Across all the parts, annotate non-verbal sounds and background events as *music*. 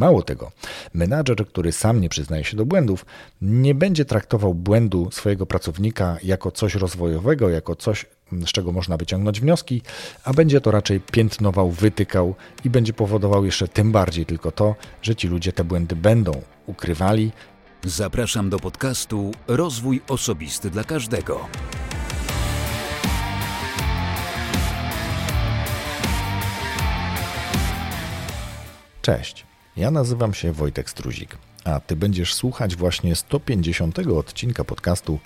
Mało tego, menadżer, który sam nie przyznaje się do błędów, nie będzie traktował błędu swojego pracownika jako coś rozwojowego, jako coś, z czego można wyciągnąć wnioski, a będzie to raczej piętnował, wytykał i będzie powodował jeszcze tym bardziej tylko to, że ci ludzie te błędy będą ukrywali. Zapraszam do podcastu Rozwój Osobisty dla Każdego. Cześć, ja nazywam się Wojtek Struzik, a Ty będziesz słuchać właśnie 150 odcinka podcastu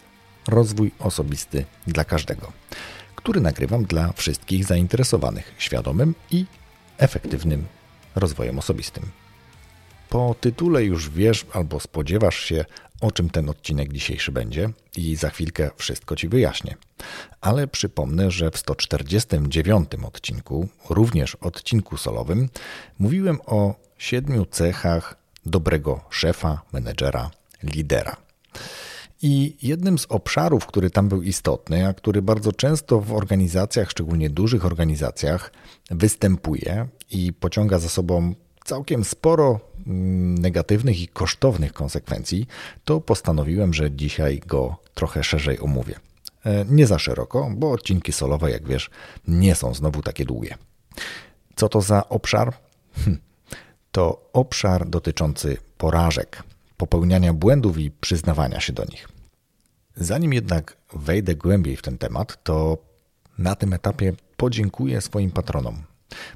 Rozwój Osobisty dla Każdego, który nagrywam dla wszystkich zainteresowanych świadomym i efektywnym rozwojem osobistym. Po tytule już wiesz albo spodziewasz się, o czym ten odcinek dzisiejszy będzie i za chwilkę wszystko Ci wyjaśnię. Ale przypomnę, że w 149 odcinku, również odcinku solowym, mówiłem o siedmiu cechach dobrego szefa, menedżera, lidera. I jednym z obszarów, który tam był istotny, a który bardzo często w organizacjach, szczególnie dużych organizacjach, występuje i pociąga za sobą całkiem sporo mm, negatywnych i kosztownych konsekwencji, to postanowiłem, że dzisiaj go trochę szerzej omówię. E, nie za szeroko, bo odcinki solowe, jak wiesz, nie są znowu takie długie. Co to za obszar? Hm. To obszar dotyczący porażek, popełniania błędów i przyznawania się do nich. Zanim jednak wejdę głębiej w ten temat, to na tym etapie podziękuję swoim patronom,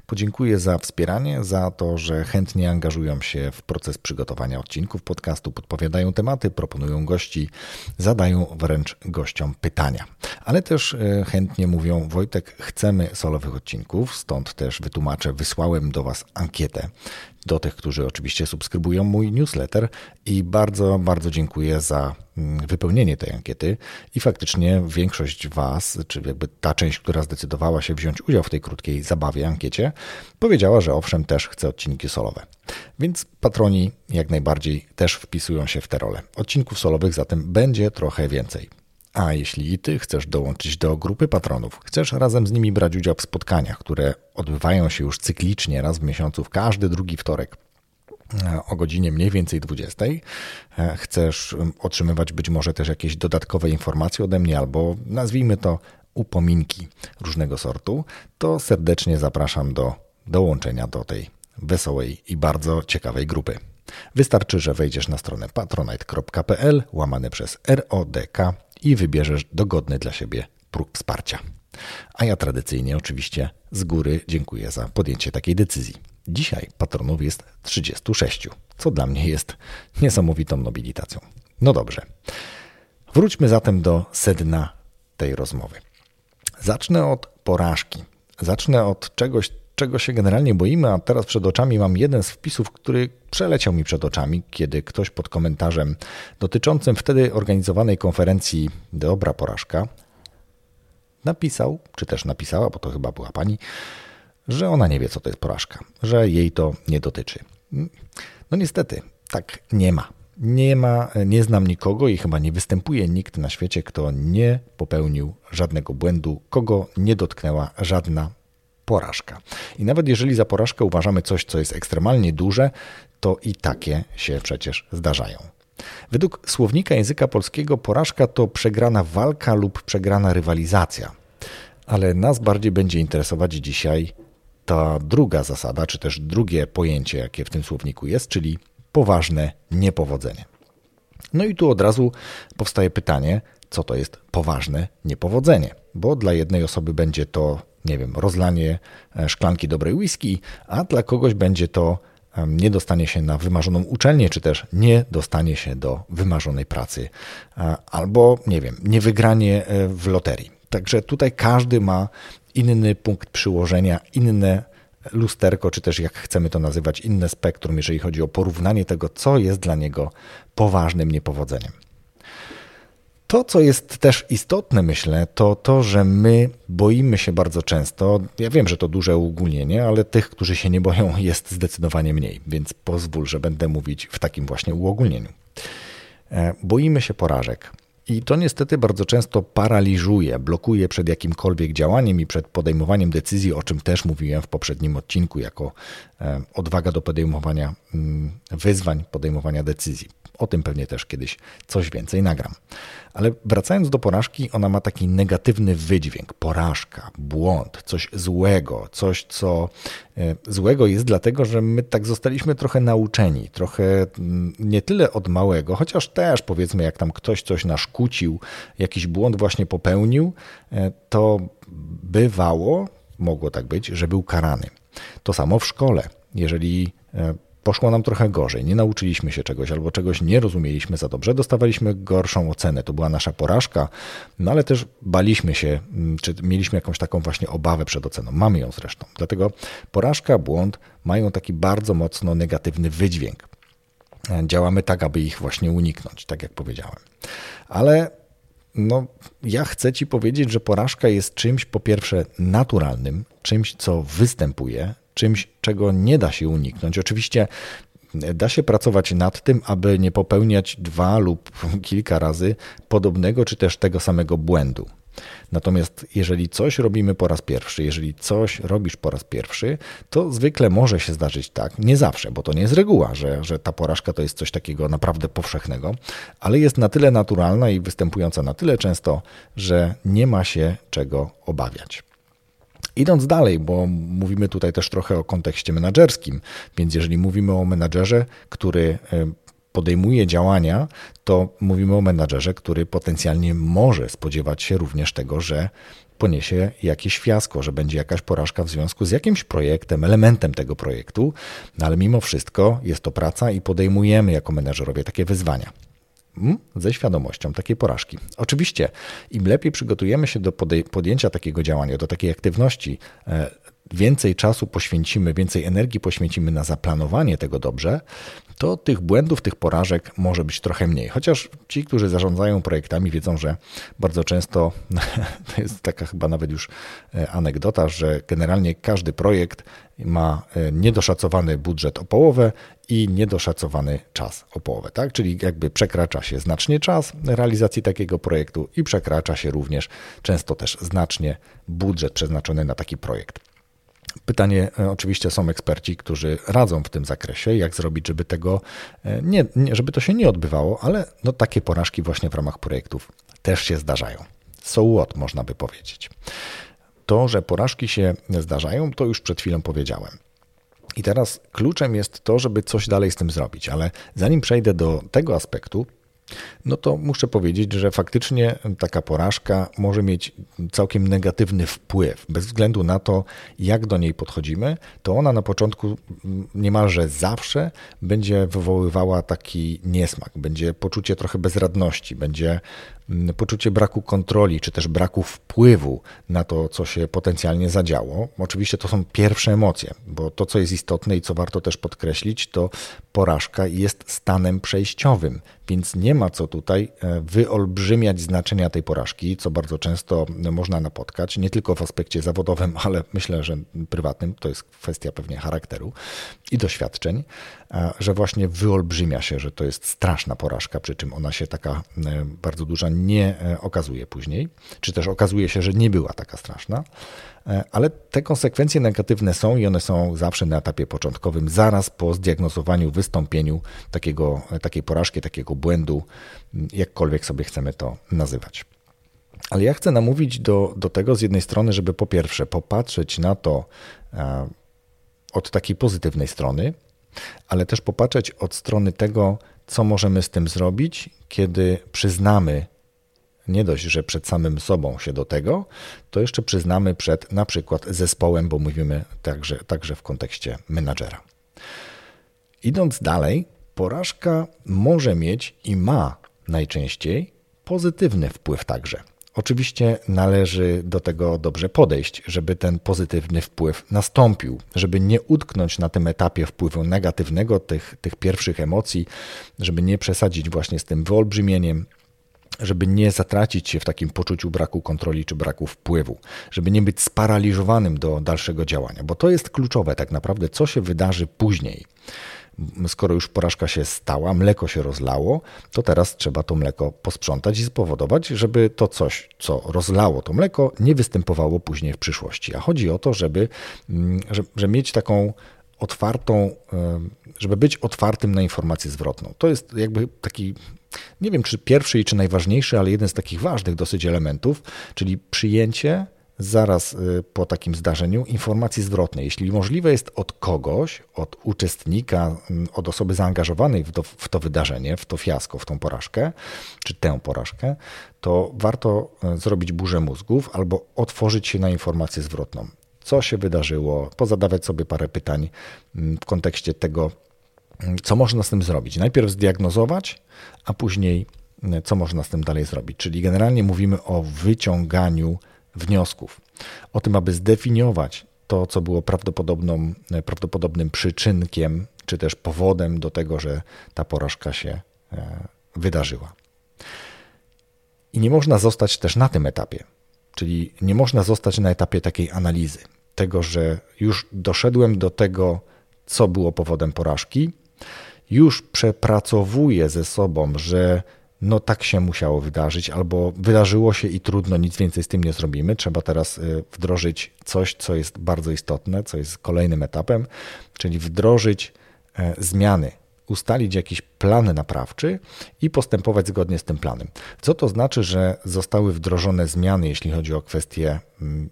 Podziękuję za wspieranie, za to, że chętnie angażują się w proces przygotowania odcinków podcastu, podpowiadają tematy, proponują gości, zadają wręcz gościom pytania. Ale też e, chętnie mówią: Wojtek, chcemy solowych odcinków, stąd też wytłumaczę, wysłałem do Was ankietę do tych, którzy oczywiście subskrybują mój newsletter i bardzo, bardzo dziękuję za mm, wypełnienie tej ankiety i faktycznie większość Was, czy jakby ta część, która zdecydowała się wziąć udział w tej krótkiej zabawie, ankiecie, powiedziała, że owszem, też chce odcinki solowe. Więc patroni jak najbardziej też wpisują się w te role. Odcinków solowych zatem będzie trochę więcej. A jeśli i ty chcesz dołączyć do grupy patronów, chcesz razem z nimi brać udział w spotkaniach, które odbywają się już cyklicznie raz w miesiącu, w każdy drugi wtorek e, o godzinie mniej więcej 20. E, chcesz otrzymywać być może też jakieś dodatkowe informacje ode mnie, albo nazwijmy to upominki różnego sortu, to serdecznie zapraszam do dołączenia do tej wesołej i bardzo ciekawej grupy. Wystarczy, że wejdziesz na stronę patronite.pl łamane przez RODK i wybierzesz dogodny dla siebie próg wsparcia. A ja tradycyjnie oczywiście z góry dziękuję za podjęcie takiej decyzji. Dzisiaj patronów jest 36, co dla mnie jest niesamowitą nobilitacją. No dobrze. Wróćmy zatem do sedna tej rozmowy. Zacznę od porażki. Zacznę od czegoś, czego się generalnie boimy, a teraz przed oczami mam jeden z wpisów, który przeleciał mi przed oczami, kiedy ktoś pod komentarzem dotyczącym wtedy organizowanej konferencji Dobra Porażka napisał, czy też napisała, bo to chyba była pani, że ona nie wie, co to jest porażka, że jej to nie dotyczy. No niestety, tak nie ma. Nie ma, nie znam nikogo i chyba nie występuje nikt na świecie, kto nie popełnił żadnego błędu, kogo nie dotknęła żadna porażka. I nawet jeżeli za porażkę uważamy coś, co jest ekstremalnie duże, to i takie się przecież zdarzają. Według słownika języka polskiego porażka to przegrana walka lub przegrana rywalizacja. Ale nas bardziej będzie interesować dzisiaj ta druga zasada, czy też drugie pojęcie, jakie w tym słowniku jest, czyli poważne niepowodzenie. No i tu od razu powstaje pytanie, co to jest poważne niepowodzenie, bo dla jednej osoby będzie to nie wiem, rozlanie e, szklanki dobrej whisky, a dla kogoś będzie to nie dostanie się na wymarzoną uczelnię, czy też nie dostanie się do wymarzonej pracy, albo nie wiem, nie wygranie e, w loterii. Także tutaj każdy ma inny punkt przyłożenia, inne lusterko, czy też jak chcemy to nazywać, inne spektrum, jeżeli chodzi o porównanie tego, co jest dla niego poważnym niepowodzeniem. To, co jest też istotne, myślę, to to, że my boimy się bardzo często. Ja wiem, że to duże uogólnienie, ale tych, którzy się nie boją, jest zdecydowanie mniej, więc pozwól, że będę mówić w takim właśnie uogólnieniu. E, boimy się porażek I to niestety bardzo często paraliżuje, blokuje przed jakimkolwiek działaniem i przed podejmowaniem decyzji, o czym też mówiłem w poprzednim odcinku, jako e, odwaga do podejmowania mm, wyzwań, podejmowania decyzji. O tym pewnie też kiedyś coś więcej nagram. Ale wracając do porażki, ona ma taki negatywny wydźwięk. Porażka, błąd, coś złego, coś, co e, złego jest dlatego, że my tak zostaliśmy trochę nauczeni, trochę mm, nie tyle od małego, chociaż też powiedzmy, jak tam ktoś coś naszkucił, jakiś błąd właśnie popełnił, e, to bywało, mogło tak być, że był karany. To samo w szkole. Jeżeli e, poszło nam trochę gorzej, nie nauczyliśmy się czegoś albo czegoś nie rozumieliśmy za dobrze, dostawaliśmy gorszą ocenę. To była nasza porażka, no ale też baliśmy się, mm, czy mieliśmy jakąś taką właśnie obawę przed oceną. Mamy ją zresztą. Dlatego porażka, błąd mają taki bardzo mocno negatywny wydźwięk. Działamy tak, aby ich właśnie uniknąć, tak jak powiedziałem. Ale no, ja chcę Ci powiedzieć, że porażka jest czymś po pierwsze naturalnym, czymś, co występuje, czymś, czego nie da się uniknąć. Oczywiście da się pracować nad tym, aby nie popełniać dwa lub kilka razy podobnego czy też tego samego błędu. Natomiast jeżeli coś robimy po raz pierwszy, jeżeli coś robisz po raz pierwszy, to zwykle może się zdarzyć tak, nie zawsze, bo to nie jest reguła, że, że ta porażka to jest coś takiego naprawdę powszechnego, ale jest na tyle naturalna i występująca na tyle często, że nie ma się czego obawiać. Idąc dalej, bo mówimy tutaj też trochę o kontekście menedżerskim, więc jeżeli mówimy o menadżerze, który e, podejmuje działania, to mówimy o menadżerze, który potencjalnie może spodziewać się również tego, że poniesie jakieś fiasko, że będzie jakaś porażka w związku z jakimś projektem, elementem tego projektu, no ale mimo wszystko jest to praca i podejmujemy jako menedżerowie takie wyzwania. Hmm? ze świadomością takiej porażki. Oczywiście, im lepiej przygotujemy się do podjęcia takiego działania, do takiej aktywności, e, więcej czasu poświęcimy, więcej energii poświęcimy na zaplanowanie tego dobrze, to tych błędów, tych porażek może być trochę mniej. Chociaż ci, którzy zarządzają projektami, wiedzą, że bardzo często *laughs* to jest taka chyba nawet już e, anegdota, że generalnie każdy projekt ma e, niedoszacowany budżet o połowę i niedoszacowany czas o połowę, tak? Czyli jakby przekracza się znacznie czas realizacji takiego projektu i przekracza się również często też znacznie budżet przeznaczony na taki projekt. Pytanie, e, oczywiście są eksperci, którzy radzą w tym zakresie, jak zrobić, żeby tego e, nie, nie, żeby to się nie odbywało, ale no takie porażki właśnie w ramach projektów też się zdarzają. So what, można by powiedzieć. To, że porażki się zdarzają, to już przed chwilą powiedziałem. I teraz kluczem jest to, żeby coś dalej z tym zrobić, ale zanim przejdę do tego aspektu, no to muszę powiedzieć, że faktycznie taka porażka może mieć całkiem negatywny wpływ. Bez względu na to, jak do niej podchodzimy, to ona na początku niemalże zawsze będzie wywoływała taki niesmak, będzie poczucie trochę bezradności, będzie Mm, poczucie braku kontroli, czy też braku wpływu na to, co się potencjalnie zadziało. Oczywiście to są pierwsze emocje, bo to, co jest istotne i co warto też podkreślić, to porażka jest stanem przejściowym, więc nie ma co tutaj e, wyolbrzymiać znaczenia tej porażki, co bardzo często można napotkać, nie tylko w aspekcie zawodowym, *laughs* ale myślę, że prywatnym, to jest kwestia pewnie charakteru i doświadczeń że właśnie wyolbrzymia się, że to jest straszna porażka, przy czym ona się taka bardzo duża nie e, okazuje później, czy też okazuje się, że nie była taka straszna. E, ale te konsekwencje negatywne są i one są zawsze na etapie początkowym, zaraz po zdiagnozowaniu, wystąpieniu takiego, takiej porażki, takiego błędu, jakkolwiek sobie chcemy to nazywać. Ale ja chcę namówić do, do tego z jednej strony, żeby po pierwsze popatrzeć na to od takiej pozytywnej strony, ale też popatrzeć od strony tego, co możemy z tym zrobić, kiedy przyznamy nie dość, że przed samym sobą się do tego, to jeszcze przyznamy przed na przykład zespołem, bo mówimy także, także w kontekście menadżera. Idąc dalej, porażka może mieć i ma najczęściej pozytywny wpływ także. Oczywiście należy do tego dobrze podejść, żeby ten pozytywny wpływ nastąpił, żeby nie utknąć na tym etapie wpływu negatywnego, tych, tych pierwszych emocji, żeby nie przesadzić właśnie z tym wyolbrzymieniem, żeby nie zatracić się w takim poczuciu braku kontroli czy braku wpływu, żeby nie być sparaliżowanym do dalszego działania, bo to jest kluczowe tak naprawdę, co się wydarzy później skoro już porażka się stała, mleko się rozlało, to teraz trzeba to mleko posprzątać i spowodować, żeby to coś, co rozlało to mleko, nie występowało później w przyszłości. A chodzi o to, żeby, mm, żeby, mieć taką otwartą, żeby być otwartym na informację zwrotną. To jest jakby taki, nie wiem czy pierwszy i czy najważniejszy, ale jeden z takich ważnych dosyć elementów, czyli przyjęcie zaraz y, po takim zdarzeniu informacji zwrotnej. Jeśli możliwe jest od kogoś, od uczestnika, mm, od osoby zaangażowanej w to, w to wydarzenie, w to fiasko, w tą porażkę, czy tę porażkę, to warto y, zrobić burzę mózgów albo otworzyć się na informację zwrotną. Co się wydarzyło, pozadawać sobie parę pytań mm, w kontekście tego, mm, co można z tym zrobić. Najpierw zdiagnozować, a później co można z tym dalej zrobić. Czyli generalnie mówimy o wyciąganiu wniosków. O tym, aby zdefiniować to, co było prawdopodobną, prawdopodobnym przyczynkiem, czy też powodem do tego, że ta porażka się e, wydarzyła. I nie można zostać też na tym etapie, czyli nie można zostać na etapie takiej analizy, tego, że już doszedłem do tego, co było powodem porażki, już przepracowuję ze sobą, że no tak się musiało wydarzyć, albo wydarzyło się i trudno, nic więcej z tym nie zrobimy. Trzeba teraz y, wdrożyć coś, co jest bardzo istotne, co jest kolejnym etapem, czyli wdrożyć e, zmiany, ustalić jakiś plan naprawczy i postępować zgodnie z tym planem. Co to znaczy, że zostały wdrożone zmiany, jeśli chodzi o kwestie mm,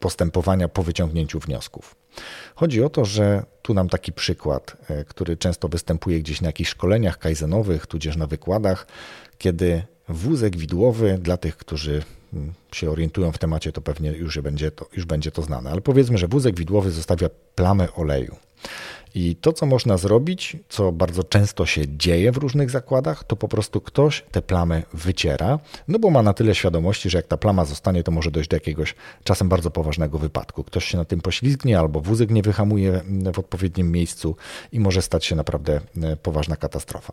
postępowania po wyciągnięciu wniosków? Chodzi o to, że tu nam taki przykład, e, który często występuje gdzieś na jakichś szkoleniach kajzenowych, tudzież na wykładach, kiedy wózek widłowy, dla tych, którzy mm, się orientują w temacie, to pewnie już będzie to, już będzie to znane, ale powiedzmy, że wózek widłowy zostawia plamę oleju. I to, co można zrobić, co bardzo często się dzieje w różnych zakładach, to po prostu ktoś tę plamę wyciera, no bo ma na tyle świadomości, że jak ta plama zostanie, to może dojść do jakiegoś czasem bardzo poważnego wypadku. Ktoś się na tym poślizgnie albo wózek nie wyhamuje w odpowiednim miejscu i może stać się naprawdę e, poważna katastrofa.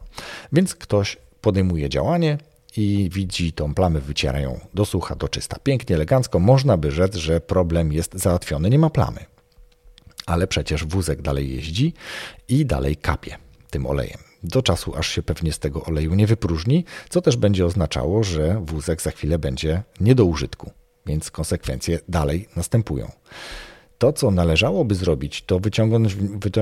Więc ktoś podejmuje działanie, i widzi tą plamę, wycierają do sucha, do czysta. Pięknie, elegancko. Można by rzec, że problem jest załatwiony, nie ma plamy ale przecież wózek dalej jeździ i dalej kapie tym olejem. Do czasu, aż się pewnie z tego oleju nie wypróżni, co też będzie oznaczało, że wózek za chwilę będzie nie do użytku, więc konsekwencje dalej następują. To, co należałoby zrobić, to wyciągnąć,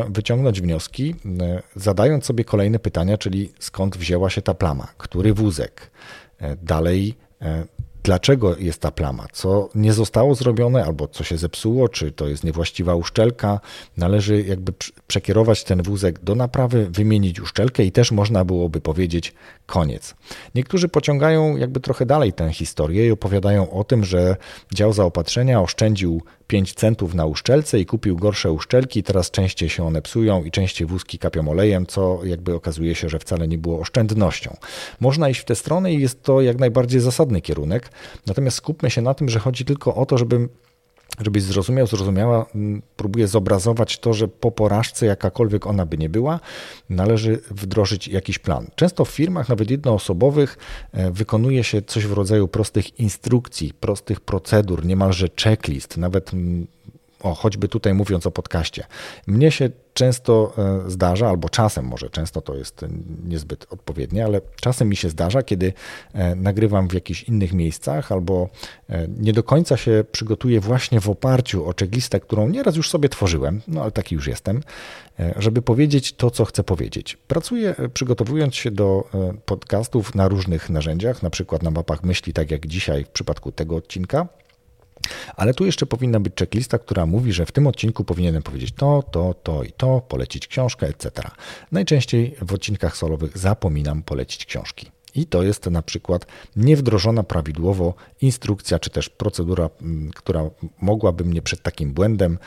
wyciągnąć wnioski, e, zadając sobie kolejne pytania, czyli skąd wzięła się ta plama, który wózek, e, dalej e, dlaczego jest ta plama, co nie zostało zrobione, albo co się zepsuło, czy to jest niewłaściwa uszczelka. Należy jakby przekierować ten wózek do naprawy, wymienić uszczelkę i też można byłoby powiedzieć koniec. Niektórzy pociągają jakby trochę dalej tę historię i opowiadają o tym, że dział zaopatrzenia oszczędził 5 centów na uszczelce i kupił gorsze uszczelki, teraz częściej się one psują i częściej wózki kapią olejem, co jakby okazuje się, że wcale nie było oszczędnością. Można iść w tę stronę i jest to jak najbardziej zasadny kierunek, natomiast skupmy się na tym, że chodzi tylko o to, żeby żebyś zrozumiał, zrozumiała, próbuję zobrazować to, że po porażce, jakakolwiek ona by nie była, należy wdrożyć jakiś plan. Często w firmach, nawet jednoosobowych, e, wykonuje się coś w rodzaju prostych instrukcji, prostych procedur, niemalże checklist, nawet o, choćby tutaj mówiąc o podcaście. Mnie się często e, zdarza, albo czasem może, często to jest niezbyt odpowiednie, ale czasem mi się zdarza, kiedy e, nagrywam w jakichś innych miejscach, albo e, nie do końca się przygotuję właśnie w oparciu o checklistę, którą nieraz już sobie tworzyłem, no ale taki już jestem, żeby powiedzieć to, co chcę powiedzieć. Pracuję przygotowując się do podcastów na różnych narzędziach, na przykład na mapach myśli, tak jak dzisiaj w przypadku tego odcinka, ale tu jeszcze powinna być checklista, która mówi, że w tym odcinku powinienem powiedzieć to, to, to i to, polecić książkę, etc. Najczęściej w odcinkach solowych zapominam polecić książki. I to jest na przykład niewdrożona prawidłowo instrukcja, czy też procedura, mm, która mogłaby mnie przed takim błędem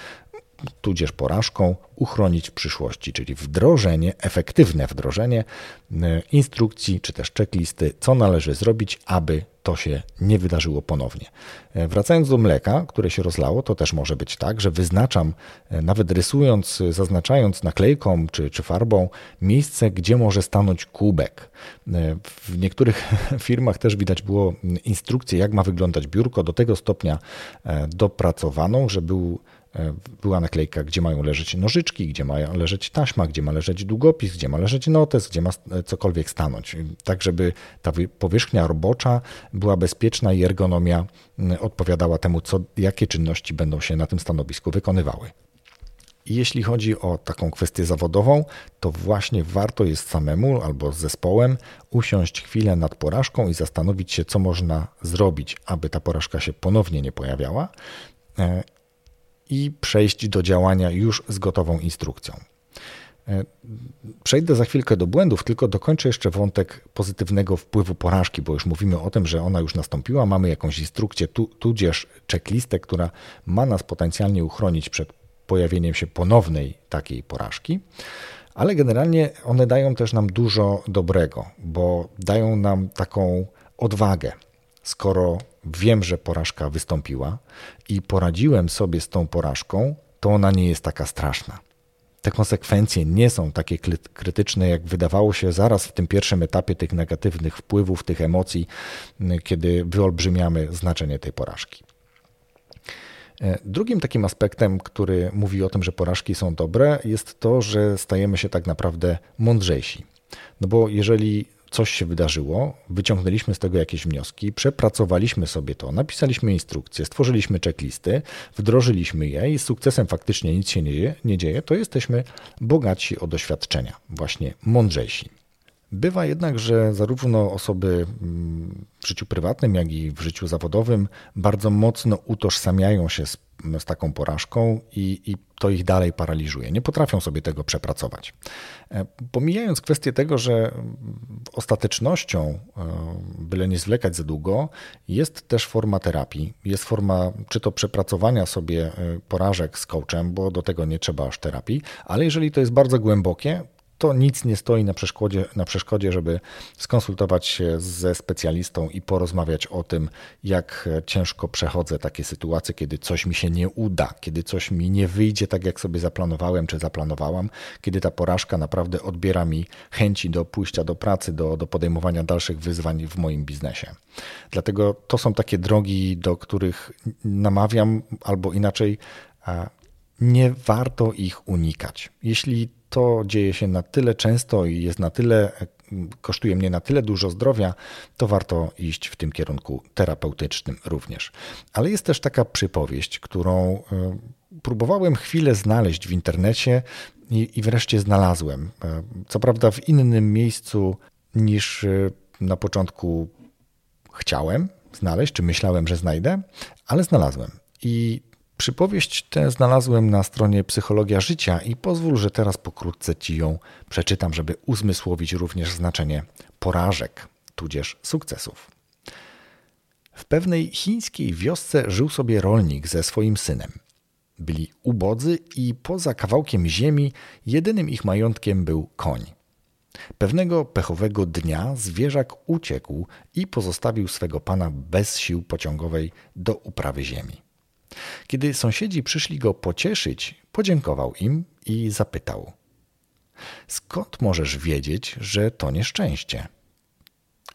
tudzież porażką uchronić w przyszłości, czyli wdrożenie, efektywne wdrożenie e, instrukcji czy też checklisty, co należy zrobić, aby to się nie wydarzyło ponownie. E, wracając do mleka, które się rozlało, to też może być tak, że wyznaczam, e, nawet rysując, zaznaczając naklejką czy, czy farbą, miejsce, gdzie może stanąć kubek. W niektórych *laughs* firmach też widać było instrukcję, jak ma wyglądać biurko, do tego stopnia dopracowaną, że był była naklejka, gdzie mają leżeć nożyczki, gdzie ma leżeć taśma, gdzie ma leżeć długopis, gdzie ma leżeć notes, gdzie ma cokolwiek stanąć. Tak, żeby ta powierzchnia robocza była bezpieczna i ergonomia odpowiadała temu, co, jakie czynności będą się na tym stanowisku wykonywały. Jeśli chodzi o taką kwestię zawodową, to właśnie warto jest samemu albo z zespołem usiąść chwilę nad porażką i zastanowić się, co można zrobić, aby ta porażka się ponownie nie pojawiała e, i przejść do działania już z gotową instrukcją. E, przejdę za chwilkę do błędów, tylko dokończę jeszcze wątek pozytywnego wpływu porażki, bo już mówimy o tym, że ona już nastąpiła, mamy jakąś instrukcję, tudzież checklistę, która ma nas potencjalnie uchronić przed pojawieniem się ponownej takiej porażki, ale generalnie one dają też nam dużo dobrego, bo dają nam taką odwagę. Skoro wiem, że porażka wystąpiła i poradziłem sobie z tą porażką, to ona nie jest taka straszna. Te konsekwencje nie są takie krytyczne, jak wydawało się zaraz w tym pierwszym etapie tych negatywnych wpływów, tych emocji, kiedy wyolbrzymiamy znaczenie tej porażki. E, drugim takim aspektem, który mówi o tym, że porażki są dobre, jest to, że stajemy się tak naprawdę mądrzejsi. No bo jeżeli coś się wydarzyło, wyciągnęliśmy z tego jakieś wnioski, przepracowaliśmy sobie to, napisaliśmy instrukcje, stworzyliśmy checklisty, wdrożyliśmy je i z sukcesem faktycznie nic się nie dzieje, nie dzieje to jesteśmy bogatsi o doświadczenia, właśnie mądrzejsi. Bywa jednak, że zarówno osoby mm, w życiu prywatnym, jak i w życiu zawodowym bardzo mocno utożsamiają się z, z taką porażką i, i, to ich dalej paraliżuje. Nie potrafią sobie tego przepracować. E, pomijając kwestię tego, że ostatecznością, e, byle nie zwlekać za długo, jest też forma terapii. Jest forma czy to przepracowania sobie e, porażek z coachem, bo do tego nie trzeba aż terapii, ale jeżeli to jest bardzo głębokie, to nic nie stoi na przeszkodzie, na przeszkodzie, żeby skonsultować się ze specjalistą i porozmawiać o tym, jak ciężko przechodzę takie sytuacje, kiedy coś mi się nie uda, kiedy coś mi nie wyjdzie tak, jak sobie zaplanowałem czy zaplanowałam, kiedy ta porażka naprawdę odbiera mi chęci do pójścia do pracy, do, do podejmowania dalszych wyzwań w moim biznesie. Dlatego to są takie drogi, do których namawiam, albo inaczej, nie warto ich unikać. Jeśli to dzieje się na tyle często i jest na tyle, kosztuje mnie na tyle dużo zdrowia, to warto iść w tym kierunku terapeutycznym również. Ale jest też taka przypowieść, którą e, próbowałem chwilę znaleźć w internecie i, i wreszcie znalazłem. E, co prawda w innym miejscu niż e, na początku chciałem znaleźć, czy myślałem, że znajdę, ale znalazłem. I Przypowieść tę znalazłem na stronie Psychologia Życia i pozwól, że teraz pokrótce Ci ją przeczytam, żeby uzmysłowić również znaczenie porażek, tudzież sukcesów. W pewnej chińskiej wiosce żył sobie rolnik ze swoim synem. Byli ubodzy i poza kawałkiem ziemi jedynym ich majątkiem był koń. Pewnego pechowego dnia zwierzak uciekł i pozostawił swego pana bez sił pociągowej do uprawy ziemi. Kiedy sąsiedzi przyszli go pocieszyć, podziękował im i zapytał: Skąd możesz wiedzieć, że to nieszczęście?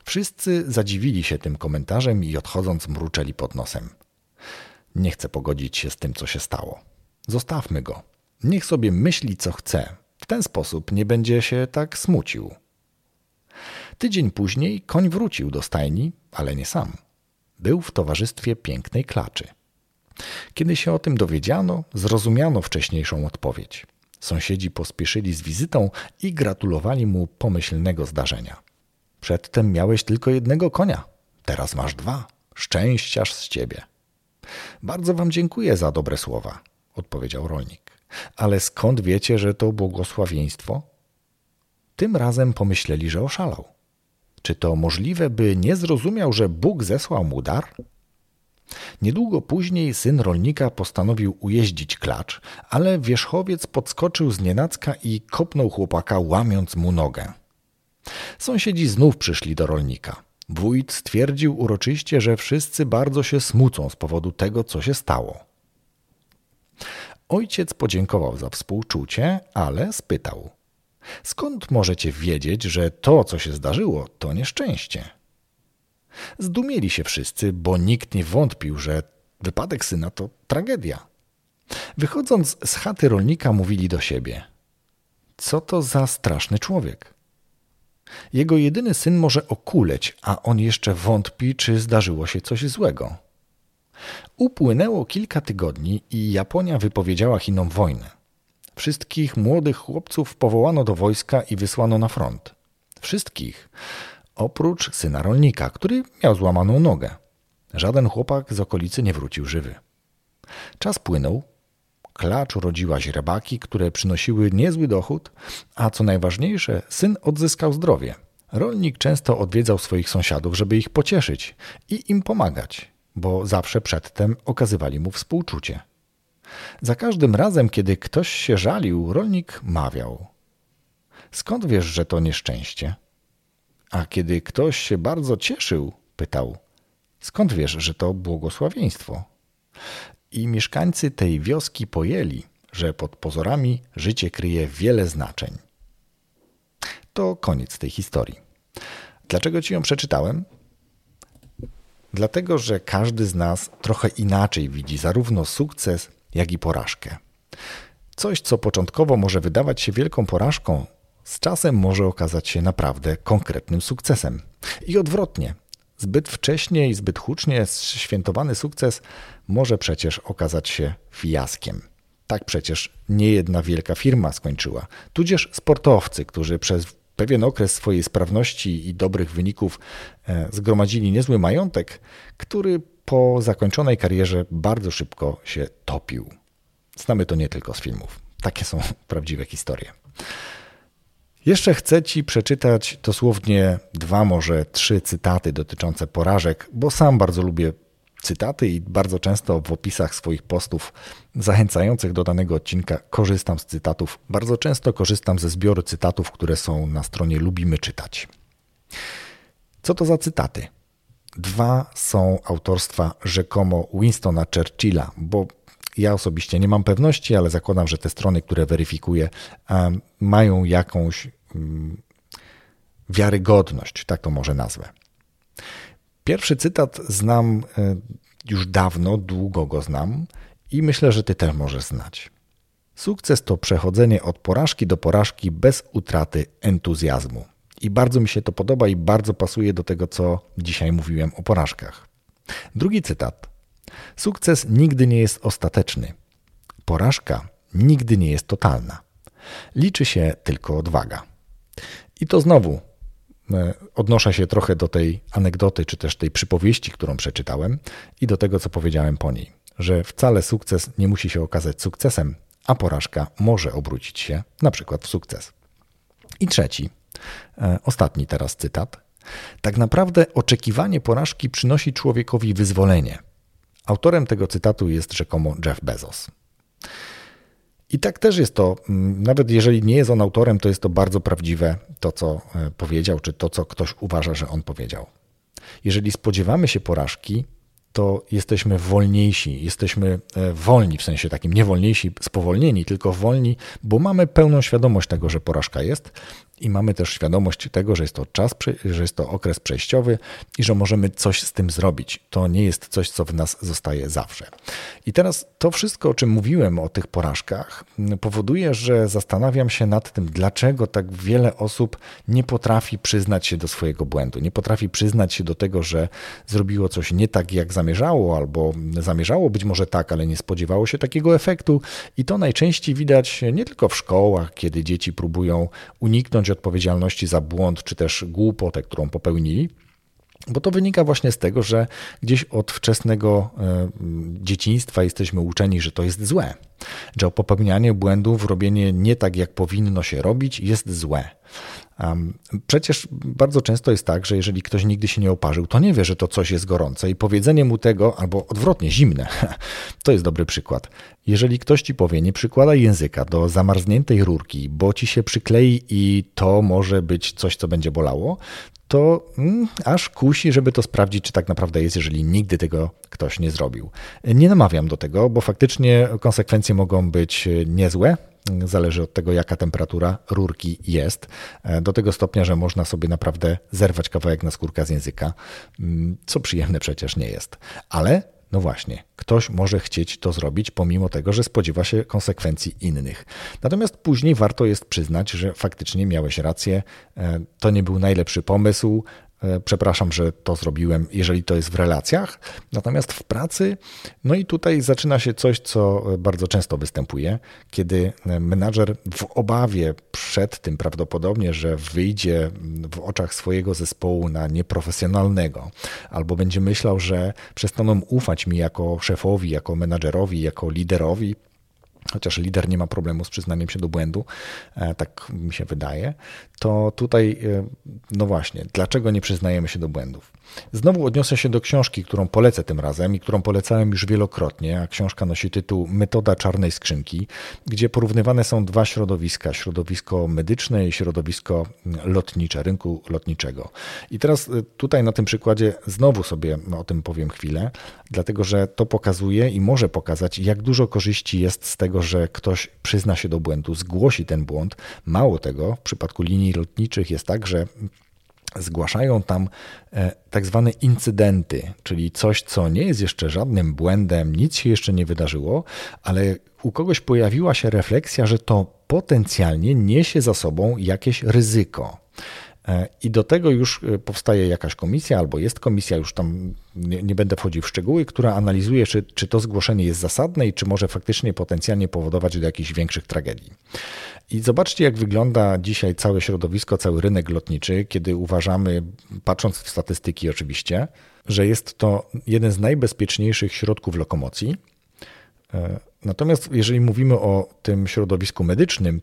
Wszyscy zadziwili się tym komentarzem i odchodząc mruczeli pod nosem. Nie chcę pogodzić się z tym, co się stało. Zostawmy go. Niech sobie myśli, co chce. W ten sposób nie będzie się tak smucił. Tydzień później koń wrócił do stajni, ale nie sam. Był w towarzystwie pięknej klaczy. Kiedy się o tym dowiedziano, zrozumiano wcześniejszą odpowiedź. Sąsiedzi pospieszyli z wizytą i gratulowali mu pomyślnego zdarzenia. Przedtem miałeś tylko jednego konia, teraz masz dwa. Szczęściarz z ciebie. Bardzo wam dziękuję za dobre słowa, odpowiedział rolnik. Ale skąd wiecie, że to błogosławieństwo? Tym razem pomyśleli, że oszalał. Czy to możliwe, by nie zrozumiał, że Bóg zesłał mu dar? Niedługo później syn rolnika postanowił ujeździć klacz, ale wierzchowiec podskoczył z nienacka i kopnął chłopaka, łamiąc mu nogę. Sąsiedzi znów przyszli do rolnika. Wójt stwierdził uroczyście, że wszyscy bardzo się smucą z powodu tego, co się stało. Ojciec podziękował za współczucie, ale spytał: Skąd możecie wiedzieć, że to, co się zdarzyło, to nieszczęście? Zdumieli się wszyscy, bo nikt nie wątpił, że wypadek syna to tragedia. Wychodząc z chaty rolnika, mówili do siebie: Co to za straszny człowiek? Jego jedyny syn może okuleć, a on jeszcze wątpi, czy zdarzyło się coś złego. Upłynęło kilka tygodni i Japonia wypowiedziała Chinom wojnę. Wszystkich młodych chłopców powołano do wojska i wysłano na front. Wszystkich, oprócz syna rolnika, który miał złamaną nogę. Żaden chłopak z okolicy nie wrócił żywy. Czas płynął. Klacz urodziła źrebaki, które przynosiły niezły dochód, a co najważniejsze, syn odzyskał zdrowie. Rolnik często odwiedzał swoich sąsiadów, żeby ich pocieszyć i im pomagać, bo zawsze przedtem okazywali mu współczucie. Za każdym razem, kiedy ktoś się żalił, rolnik mawiał: Skąd wiesz, że to nieszczęście? A kiedy ktoś się bardzo cieszył, pytał: Skąd wiesz, że to błogosławieństwo? I mieszkańcy tej wioski pojęli, że pod pozorami życie kryje wiele znaczeń. To koniec tej historii. Dlaczego ci ją przeczytałem? Dlatego, że każdy z nas trochę inaczej widzi zarówno sukces, jak i porażkę. Coś, co początkowo może wydawać się wielką porażką, z czasem może okazać się naprawdę konkretnym sukcesem. I odwrotnie, zbyt wcześnie i zbyt hucznie świętowany sukces może przecież okazać się fiaskiem. Tak przecież nie jedna wielka firma skończyła, tudzież sportowcy, którzy przez pewien okres swojej sprawności i dobrych wyników e, zgromadzili niezły majątek, który po zakończonej karierze bardzo szybko się topił. Znamy to nie tylko z filmów. Takie są *laughs* prawdziwe historie. Jeszcze chcę Ci przeczytać dosłownie dwa, może trzy cytaty dotyczące porażek, bo sam bardzo lubię cytaty i bardzo często w opisach swoich postów zachęcających do danego odcinka korzystam z cytatów. Bardzo często korzystam ze zbioru cytatów, które są na stronie Lubimy Czytać. Co to za cytaty? Dwa są autorstwa rzekomo Winstona Churchilla, bo ja osobiście nie mam pewności, ale zakładam, że te strony, które weryfikuję, mają jakąś mm, wiarygodność, tak to może nazwę. Pierwszy cytat znam e, już dawno, długo go znam i myślę, że ty też możesz znać. Sukces to przechodzenie od porażki do porażki bez utraty entuzjazmu. I bardzo mi się to podoba i bardzo pasuje do tego, co dzisiaj mówiłem o porażkach. Drugi cytat. Sukces nigdy nie jest ostateczny. Porażka nigdy nie jest totalna. Liczy się tylko odwaga. I to znowu e, odnoszę się trochę do tej anegdoty, czy też tej przypowieści, którą przeczytałem, i do tego, co powiedziałem po niej, że wcale sukces nie musi się okazać sukcesem, a porażka może obrócić się na przykład w sukces. I trzeci, e, ostatni teraz cytat. Tak naprawdę oczekiwanie porażki przynosi człowiekowi wyzwolenie. Autorem tego cytatu jest rzekomo Jeff Bezos. I tak też jest to, mm, nawet jeżeli nie jest on autorem, to jest to bardzo prawdziwe, to co e, powiedział, czy to co ktoś uważa, że on powiedział. Jeżeli spodziewamy się porażki, to jesteśmy wolniejsi, jesteśmy e, wolni, w sensie takim nie wolniejsi, spowolnieni, tylko wolni, bo mamy pełną świadomość tego, że porażka jest i mamy też świadomość tego, że jest to czas, że jest to okres przejściowy i że możemy coś z tym zrobić. To nie jest coś, co w nas zostaje zawsze. I teraz to wszystko, o czym mówiłem o tych porażkach, powoduje, że zastanawiam się nad tym, dlaczego tak wiele osób nie potrafi przyznać się do swojego błędu, nie potrafi przyznać się do tego, że zrobiło coś nie tak, jak zamierzało, albo zamierzało być może tak, ale nie spodziewało się takiego efektu. I to najczęściej widać nie tylko w szkołach, kiedy dzieci próbują uniknąć odpowiedzialności za błąd czy też głupotę, którą popełnili. Bo to wynika właśnie z tego, że gdzieś od wczesnego e, dzieciństwa jesteśmy uczeni, że to jest złe, że popełnianie błędów, robienie nie tak, jak powinno się robić, jest złe. Przecież bardzo często jest tak, że jeżeli ktoś nigdy się nie oparzył, to nie wie, że to coś jest gorące i powiedzenie mu tego, albo odwrotnie, zimne, *laughs* to jest dobry przykład. Jeżeli ktoś ci powie, nie przykładaj języka do zamarzniętej rurki, bo ci się przyklei i to może być coś, co będzie bolało, to mm, aż kusi, żeby to sprawdzić, czy tak naprawdę jest, jeżeli nigdy tego ktoś nie zrobił. Nie namawiam do tego, bo faktycznie konsekwencje mogą być niezłe, Zależy od tego, jaka temperatura rurki jest, e, do tego stopnia, że można sobie naprawdę zerwać kawałek na skórka z języka, mm, co przyjemne przecież nie jest. Ale No właśnie, ktoś może chcieć to zrobić, pomimo tego, że spodziewa się konsekwencji innych. Natomiast później warto jest przyznać, że faktycznie miałeś rację, e, to nie był najlepszy pomysł, przepraszam, że to zrobiłem, jeżeli to jest w relacjach. Natomiast w pracy, no i tutaj zaczyna się coś, co bardzo często występuje, kiedy menadżer w obawie przed tym prawdopodobnie, że wyjdzie w oczach swojego zespołu na nieprofesjonalnego, albo będzie myślał, że przestaną ufać mi jako szefowi, jako menadżerowi, jako liderowi, chociaż lider nie ma problemu z przyznaniem się do błędu, e, tak mi się wydaje, to tutaj, e, no właśnie, dlaczego nie przyznajemy się do błędów? Znowu odniosę się do książki, którą polecę tym razem i którą polecałem już wielokrotnie, a książka nosi tytuł Metoda czarnej skrzynki, gdzie porównywane są dwa środowiska: środowisko medyczne i środowisko lotnicze, rynku lotniczego. I teraz y, tutaj na tym przykładzie znowu sobie o tym powiem chwilę, dlatego że to pokazuje i może pokazać, jak dużo korzyści jest z tego, że ktoś przyzna się do błędu, zgłosi ten błąd. Mało tego, w przypadku linii lotniczych jest tak, że zgłaszają tam e, tak zwane incydenty, czyli coś, co nie jest jeszcze żadnym błędem, nic się jeszcze nie wydarzyło, ale u kogoś pojawiła się refleksja, że to potencjalnie niesie za sobą jakieś ryzyko. E, I do tego już e, powstaje jakaś komisja, albo jest komisja, już tam nie, nie, będę wchodził w szczegóły, która analizuje, czy, czy to zgłoszenie jest zasadne i czy może faktycznie potencjalnie powodować do jakichś większych tragedii. I zobaczcie, jak wygląda dzisiaj całe środowisko, cały rynek lotniczy, kiedy uważamy, patrząc w statystyki oczywiście, że jest to jeden z najbezpieczniejszych środków lokomocji. E, natomiast jeżeli mówimy o tym środowisku medycznym,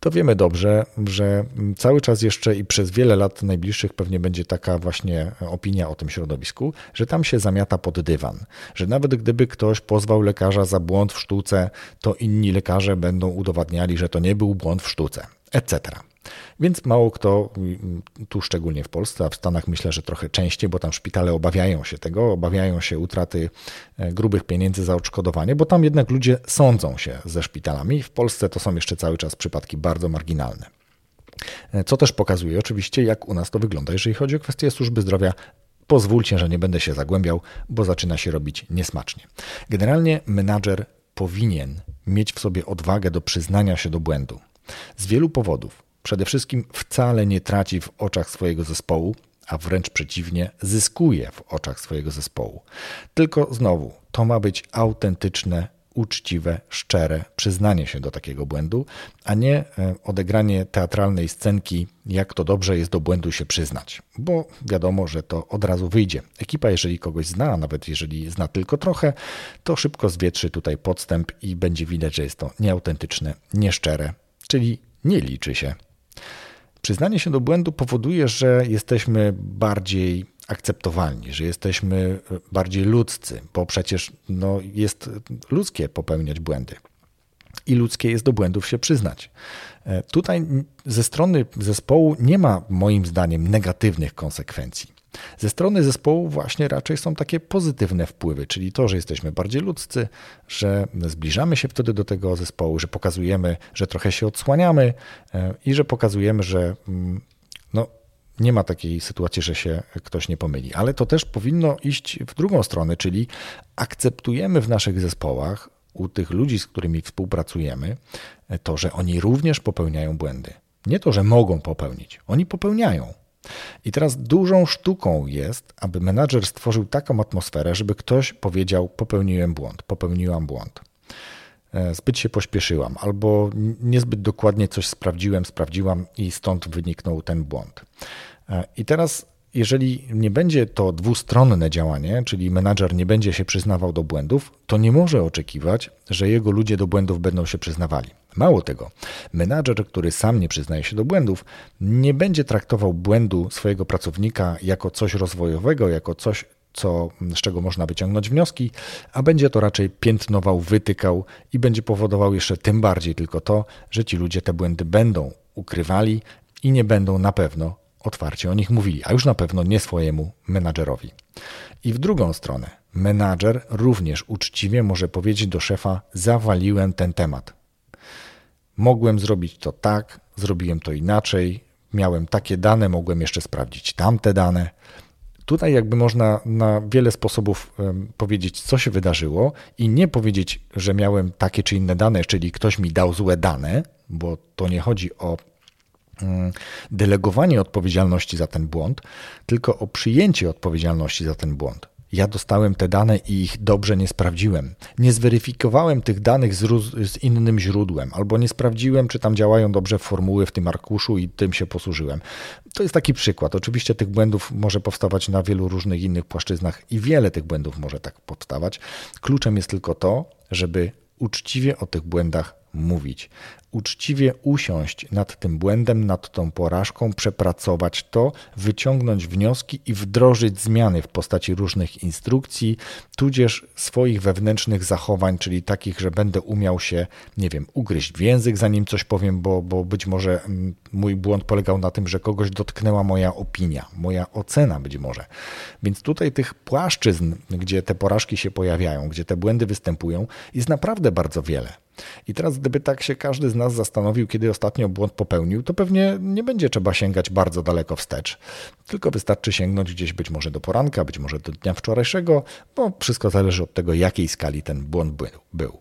to wiemy dobrze, że cały czas jeszcze i przez wiele lat najbliższych pewnie będzie taka właśnie opinia o tym środowisku, że tam się zamiata pod dywan, że nawet gdyby ktoś pozwał lekarza za błąd w sztuce, to inni lekarze będą udowadniali, że to nie był błąd w sztuce, etc. Więc mało kto, tu szczególnie w Polsce, a w Stanach myślę, że trochę częściej, bo tam szpitale obawiają się tego, obawiają się utraty e, grubych pieniędzy za odszkodowanie, bo tam jednak ludzie sądzą się ze szpitalami. W Polsce to są jeszcze cały czas przypadki bardzo marginalne. E, co też pokazuje oczywiście, jak u nas to wygląda, jeżeli chodzi o kwestie służby zdrowia Pozwólcie, że nie będę się zagłębiał, bo zaczyna się robić niesmacznie. Generalnie menadżer powinien mieć w sobie odwagę do przyznania się do błędu. Z wielu powodów. Przede wszystkim wcale nie traci w oczach swojego zespołu, a wręcz przeciwnie, zyskuje w oczach swojego zespołu. Tylko znowu, to ma być autentyczne, uczciwe, szczere przyznanie się do takiego błędu, a nie e, odegranie teatralnej scenki, jak to dobrze jest do błędu się przyznać, bo wiadomo, że to od razu wyjdzie. Ekipa, jeżeli kogoś zna, nawet jeżeli zna tylko trochę, to szybko zwietrzy tutaj podstęp i będzie widać, że jest to nieautentyczne, nieszczere, czyli nie liczy się. Przyznanie się do błędu powoduje, że jesteśmy bardziej akceptowalni, że jesteśmy bardziej ludzcy, bo przecież no, jest ludzkie popełniać błędy i ludzkie jest do błędów się przyznać. E, tutaj ze strony zespołu nie ma moim zdaniem negatywnych konsekwencji. Ze strony zespołu właśnie raczej są takie pozytywne wpływy, czyli to, że jesteśmy bardziej ludzcy, że zbliżamy się wtedy do tego zespołu, że pokazujemy, że trochę się odsłaniamy e, i że pokazujemy, że mm, no, nie ma takiej sytuacji, że się ktoś nie pomyli. Ale to też powinno iść w drugą stronę, czyli akceptujemy w naszych zespołach, u tych ludzi, z którymi współpracujemy, to, że oni również popełniają błędy. Nie to, że mogą popełnić, oni popełniają. I teraz dużą sztuką jest, aby menadżer stworzył taką atmosferę, żeby ktoś powiedział: Popełniłem błąd, popełniłam błąd. E, zbyt się pośpieszyłam, albo niezbyt dokładnie coś sprawdziłem, sprawdziłam i stąd wyniknął ten błąd. E, I teraz, jeżeli nie będzie to dwustronne działanie, czyli menadżer nie będzie się przyznawał do błędów, to nie może oczekiwać, że jego ludzie do błędów będą się przyznawali. Mało tego, menadżer, który sam nie przyznaje się do błędów, nie będzie traktował błędu swojego pracownika jako coś rozwojowego, jako coś, co, z czego można wyciągnąć wnioski, a będzie to raczej piętnował, wytykał i będzie powodował jeszcze tym bardziej tylko to, że ci ludzie te błędy będą ukrywali i nie będą na pewno otwarcie o nich mówili, a już na pewno nie swojemu menadżerowi. I w drugą stronę, menadżer również uczciwie może powiedzieć do szefa: Zawaliłem ten temat. Mogłem zrobić to tak, zrobiłem to inaczej, miałem takie dane, mogłem jeszcze sprawdzić tamte dane. Tutaj jakby można na wiele sposobów powiedzieć, co się wydarzyło i nie powiedzieć, że miałem takie czy inne dane, czyli ktoś mi dał złe dane, bo to nie chodzi o mm, delegowanie odpowiedzialności za ten błąd, tylko o przyjęcie odpowiedzialności za ten błąd. Ja dostałem te dane i ich dobrze nie sprawdziłem. Nie zweryfikowałem tych danych z, z, innym źródłem, albo nie sprawdziłem, czy tam działają dobrze formuły w tym arkuszu i tym się posłużyłem. To jest taki przykład. Oczywiście tych błędów może powstawać na wielu różnych innych płaszczyznach i wiele tych błędów może tak powstawać. Kluczem jest tylko to, żeby uczciwie o tych błędach mówić uczciwie usiąść nad tym błędem, nad tą porażką, przepracować to, wyciągnąć wnioski i wdrożyć zmiany w postaci różnych instrukcji, tudzież swoich wewnętrznych zachowań, czyli takich, że będę umiał się, nie wiem, ugryźć w język, zanim coś powiem, bo, bo być może mm, mój błąd polegał na tym, że kogoś dotknęła moja opinia, moja ocena być może. Więc tutaj tych płaszczyzn, gdzie te porażki się pojawiają, gdzie te błędy występują, jest naprawdę bardzo wiele. I teraz, gdyby tak się każdy z nas zastanowił, kiedy ostatnio błąd popełnił, to pewnie nie będzie trzeba sięgać bardzo daleko wstecz, tylko wystarczy sięgnąć gdzieś być może do poranka, być może do dnia wczorajszego, bo wszystko zależy od tego, jakiej skali ten błąd był.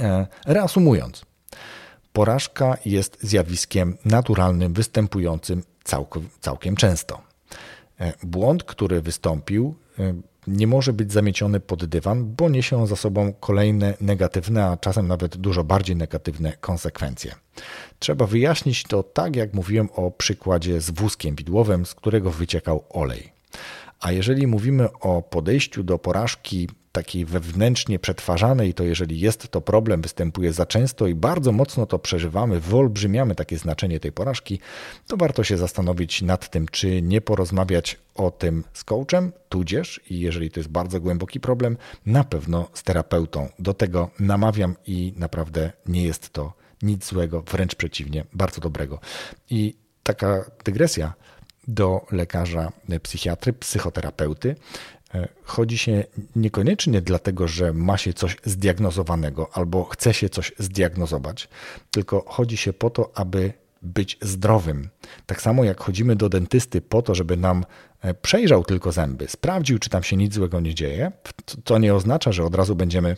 E, reasumując, porażka jest zjawiskiem naturalnym, występującym całkiem, często. E, błąd, który wystąpił, e, nie może być zamieciony pod dywan, bo niesie on za sobą kolejne negatywne, a czasem nawet dużo bardziej negatywne konsekwencje. Trzeba wyjaśnić to tak, jak mówiłem o przykładzie z wózkiem widłowym, z którego wyciekał olej. A jeżeli mówimy o podejściu do porażki takiej wewnętrznie przetwarzanej, to jeżeli jest to problem, występuje za często i bardzo mocno to przeżywamy, wyolbrzymiamy takie znaczenie tej porażki, to warto się zastanowić nad tym, czy nie porozmawiać o tym z coachem, tudzież, i jeżeli to jest bardzo głęboki problem, na pewno z terapeutą. Do tego namawiam i naprawdę nie jest to nic złego, wręcz przeciwnie, bardzo dobrego. I taka dygresja do lekarza psychiatry, psychoterapeuty. E, chodzi się niekoniecznie dlatego, że ma się coś zdiagnozowanego albo chce się coś zdiagnozować, tylko chodzi się po to, aby być zdrowym. Tak samo jak chodzimy do dentysty po to, żeby nam e, przejrzał tylko zęby, sprawdził, czy tam się nic złego nie dzieje, to nie oznacza, że od razu będziemy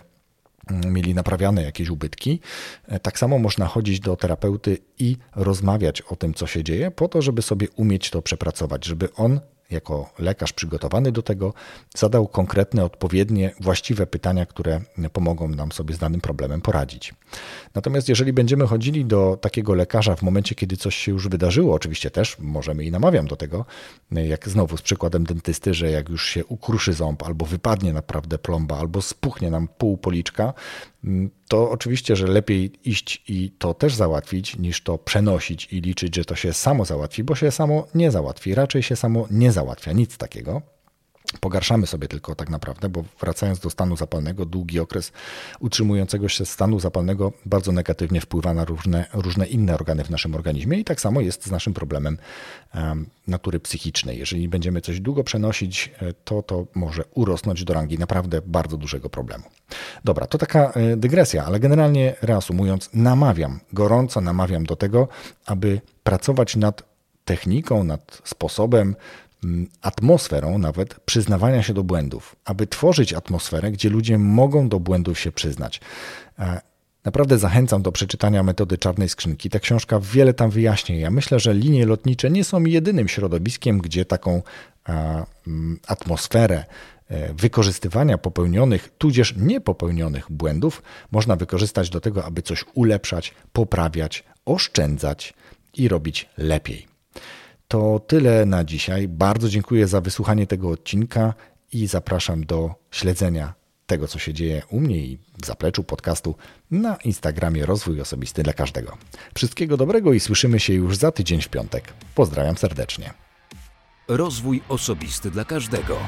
mieli naprawiane jakieś ubytki. E, tak samo można chodzić do terapeuty i rozmawiać o tym, co się dzieje, po to, żeby sobie umieć to przepracować, żeby on jako lekarz przygotowany do tego, zadał konkretne, odpowiednie, właściwe pytania, które pomogą nam sobie z danym problemem poradzić. Natomiast jeżeli będziemy chodzili do takiego lekarza w momencie, kiedy coś się już wydarzyło, oczywiście też możemy i namawiam do tego, jak znowu z przykładem dentysty, że jak już się ukruszy ząb, albo wypadnie naprawdę plomba, albo spuchnie nam pół policzka, to oczywiście, że lepiej iść i to też załatwić, niż to przenosić i liczyć, że to się samo załatwi, bo się samo nie załatwi. Raczej się samo nie załatwia, nic takiego. Pogarszamy sobie tylko tak naprawdę, bo wracając do stanu zapalnego, długi okres utrzymującego się stanu zapalnego bardzo negatywnie wpływa na różne, różne inne organy w naszym organizmie i tak samo jest z naszym problemem natury psychicznej. Jeżeli będziemy coś długo przenosić, e, to to może urosnąć do rangi naprawdę bardzo dużego problemu. Dobra, to taka e, dygresja, ale generalnie reasumując, namawiam, gorąco namawiam do tego, aby pracować nad techniką, nad sposobem, atmosferą nawet przyznawania się do błędów, aby tworzyć atmosferę, gdzie ludzie mogą do błędów się przyznać. E, naprawdę zachęcam do przeczytania metody czarnej skrzynki. Ta książka wiele tam wyjaśnia. Ja myślę, że linie lotnicze nie są jedynym środowiskiem, gdzie taką e, mm, atmosferę e, wykorzystywania popełnionych, tudzież niepopełnionych błędów można wykorzystać do tego, aby coś ulepszać, poprawiać, oszczędzać i robić lepiej. To tyle na dzisiaj. Bardzo dziękuję za wysłuchanie tego odcinka i zapraszam do śledzenia tego, co się dzieje u mnie i w zapleczu podcastu na Instagramie Rozwój Osobisty dla Każdego. Wszystkiego dobrego i słyszymy się już za tydzień w piątek. Pozdrawiam serdecznie. Rozwój Osobisty dla Każdego.